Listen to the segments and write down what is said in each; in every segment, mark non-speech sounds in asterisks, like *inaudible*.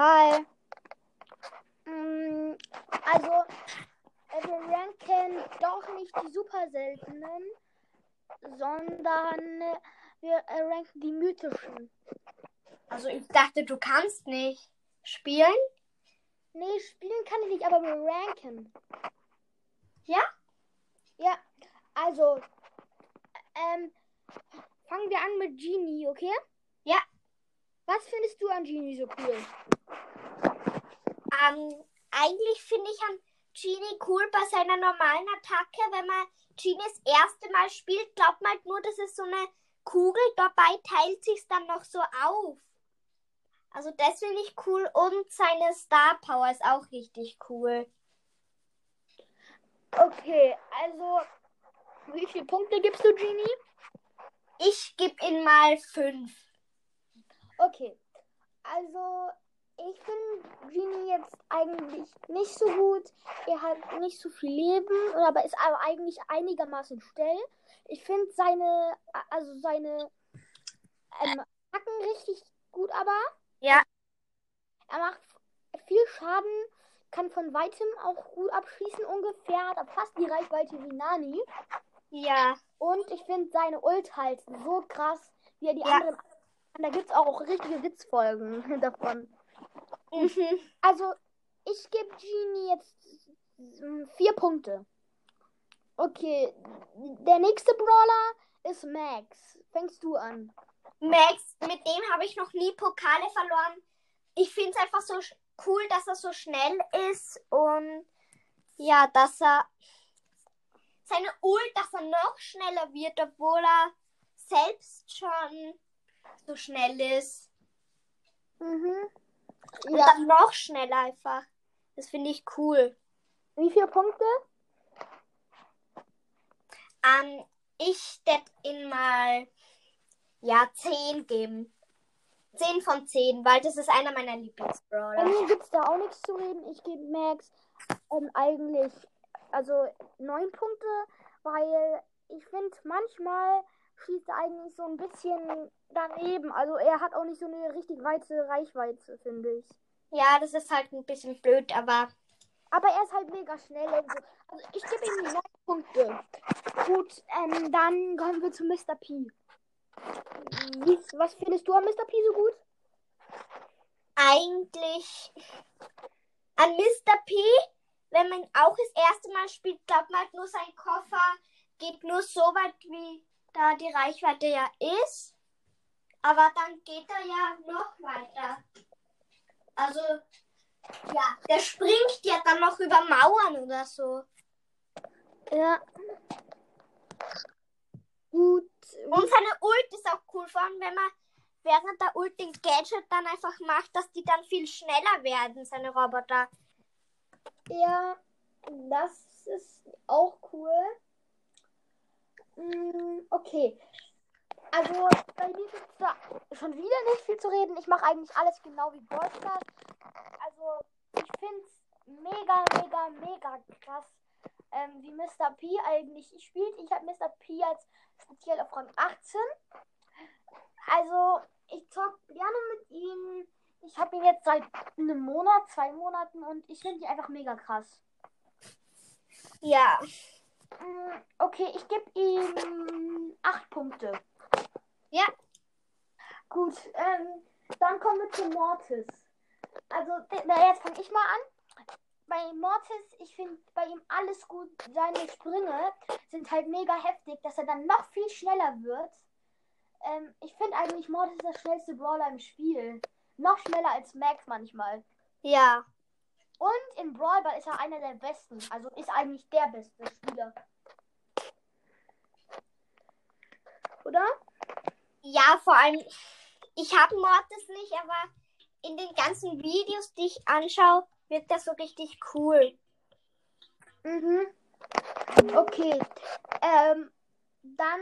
Hi. Mm, Also, äh, wir ranken doch nicht die super seltenen, sondern äh, wir äh, ranken die mythischen. Also ich dachte, du kannst nicht spielen. Nee, spielen kann ich nicht, aber wir ranken. Ja? Ja, also, ähm, fangen wir an mit Genie, okay? Ja. Was findest du an Genie so cool? Ähm, eigentlich finde ich an Genie cool bei seiner normalen Attacke. Wenn man Genie das erste Mal spielt, glaubt man halt nur, das ist so eine Kugel. Dabei teilt sich dann noch so auf. Also das finde ich cool. Und seine Star Power ist auch richtig cool. Okay, also, wie viele Punkte gibst du Genie? Ich gebe ihm mal fünf. Okay, also, ich finde Genie jetzt eigentlich nicht so gut. Er hat nicht so viel Leben, aber ist aber eigentlich einigermaßen schnell. Ich finde seine, also seine ähm, Attacken richtig gut, aber Ja. er macht viel Schaden, kann von weitem auch gut abschießen ungefähr, hat fast die Reichweite wie Nani. Ja. Und ich finde seine Ult halt so krass, wie er die Ja. anderen. Und da gibt es auch, richtige Witzfolgen *laughs* davon. Mhm. Also, ich gebe Genie jetzt vier Punkte. Okay, der nächste Brawler ist Max. Fängst du an? Max, mit dem habe ich noch nie Pokale verloren. Ich finde es einfach so cool, dass er so schnell ist und ja, dass er seine Ult, dass er noch schneller wird, obwohl er selbst schon so schnell ist. Mhm. Und Ja. dann noch schneller einfach. Das finde ich cool. Wie viele Punkte? Ähm, ich werde ihn mal ja 10 geben. 10 von 10, weil das ist einer meiner Bei Lieblingsbrawler. mir gibt es da auch nichts zu reden. Ich gebe Max ähm, eigentlich also neun Punkte, weil ich finde, manchmal schießt er eigentlich so ein bisschen daneben. Also er hat auch nicht so eine richtig weite Reichweite, finde ich. Ja, das ist halt ein bisschen blöd, aber Aber er ist halt mega schnell und so. Also ich gebe ihm neun Punkte. Gut, ähm, dann kommen wir zu Mr. P. Wie, was findest du an Mr. P so gut? eigentlich an Mr. P, wenn man auch das erste Mal spielt, glaubt man halt nur sein Koffer geht nur so weit, wie da die Reichweite ja ist. Aber dann geht er ja noch weiter. Also, ja, der springt ja dann noch über Mauern oder so. Ja. Gut. Und seine Ult ist auch cool, vor allem wenn man während der Ult den Gadget dann einfach macht, dass die dann viel schneller werden, seine Roboter. Ja, das ist auch cool. Mm, okay. Also, bei mir gibt es da schon wieder nicht viel zu reden. Ich mache eigentlich alles genau wie Brawl Stars. Also, ich finde es mega, mega, mega krass, ähm, wie Mr. P eigentlich spielt. Ich habe Mr. P als speziell auf Rang 18. Also, ich zock gerne mit ihm. Ich habe ihn jetzt seit einem Monat, zwei Monaten und ich finde ihn einfach mega krass. Ja. Mm, Okay, ich gebe ihm acht Punkte. Ja. Gut, ähm, dann kommen wir zu Mortis. Also, na, jetzt fange ich mal an. Bei Mortis, ich finde bei ihm alles gut. Seine Sprünge sind halt mega heftig, dass er dann noch viel schneller wird. Ähm, ich finde eigentlich Mortis der schnellste Brawler im Spiel. Noch schneller als Max manchmal. Ja. Und in Brawl Ball ist er einer der besten. Also ist eigentlich der beste Spieler. Oder? Ja, vor allem, ich habe Mortis nicht, aber in den ganzen Videos, die ich anschaue, wirkt das so richtig cool. Mhm. Okay. Ähm, dann.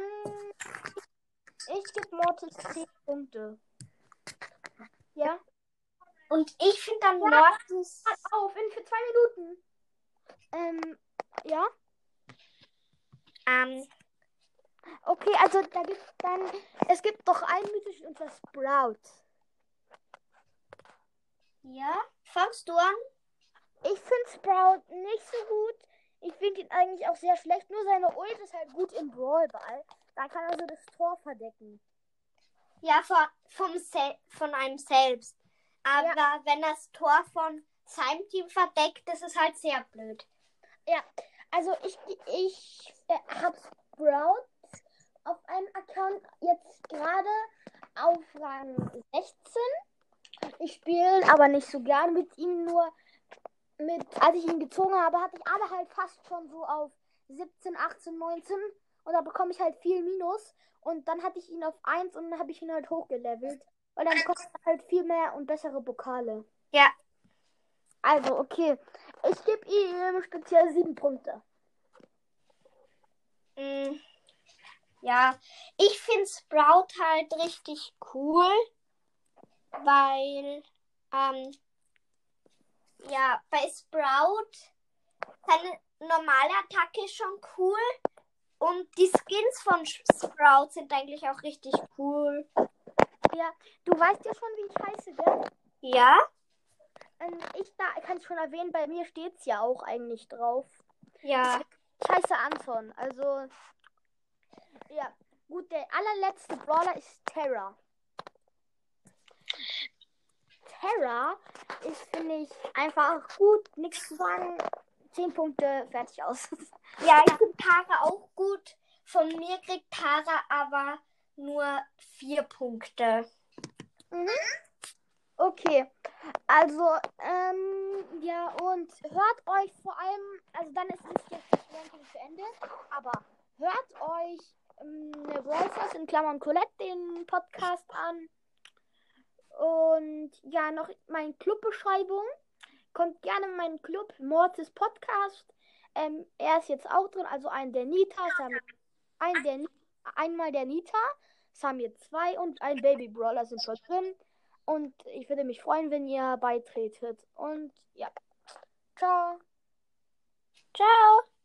Ich gebe Mortis 10 Punkte. Ja? Und ich finde dann Ja. Mortis. Pass auf, in für zwei Minuten. Ähm, ja? Ähm, Okay, also da gibt dann. Es gibt doch einen mythischen und das Sprout. Ja, fangst du an? Ich finde Sprout nicht so gut. Ich finde ihn eigentlich auch sehr schlecht. Nur seine Ult ist halt gut im Brawlball. Da kann er so das Tor verdecken. Ja, von, vom Sel von einem selbst. Aber Ja. wenn das Tor von seinem Team verdeckt, das ist halt sehr blöd. Ja, also ich, ich äh, habe Sprout auf einem Account jetzt gerade auf Rang 16. Ich spiele aber nicht so gern mit ihm, nur mit, als ich ihn gezogen habe, hatte ich alle halt fast schon so auf 17, 18, 19 und da bekomme ich halt viel Minus und dann hatte ich ihn auf 1 und dann habe ich ihn halt hochgelevelt, weil dann bekomme ich halt viel mehr und bessere Pokale. Ja. Also, okay. Ich gebe ihm speziell 7 Punkte. Mm, ja, ich finde Sprout halt richtig cool, weil, ähm, ja, bei Sprout seine normale Attacke ist schon cool und die Skins von Sprout sind eigentlich auch richtig cool. Ja, du weißt ja schon, wie ich heiße, gell? Ja? Ähm, ich da kann es schon erwähnen, bei mir steht's ja auch eigentlich drauf. Ja. Ich heiße Anton, also ja. Gut, der allerletzte Brawler ist Terra. Terra ist, finde ich, einfach gut, nichts zu sagen. 10 Punkte, fertig aus. Ja, ich finde Tara auch gut. Von mir kriegt Tara aber nur vier Punkte. Okay, also, ähm, ja, und hört euch vor allem, also dann ist es jetzt das Ranking zu Ende, aber hört euch ähm, Stars in Klammern Colette den Podcast an. Und ja, noch meine Clubbeschreibung. Kommt gerne in meinen Club, Mortis Podcast. Ähm, er ist jetzt auch drin, also ein der Nita, ein der, einmal der Nita, Samir 2 und ein Baby Brawler sind schon drin. Und ich würde mich freuen, wenn ihr beitretet. Und ja. Ciao. Ciao.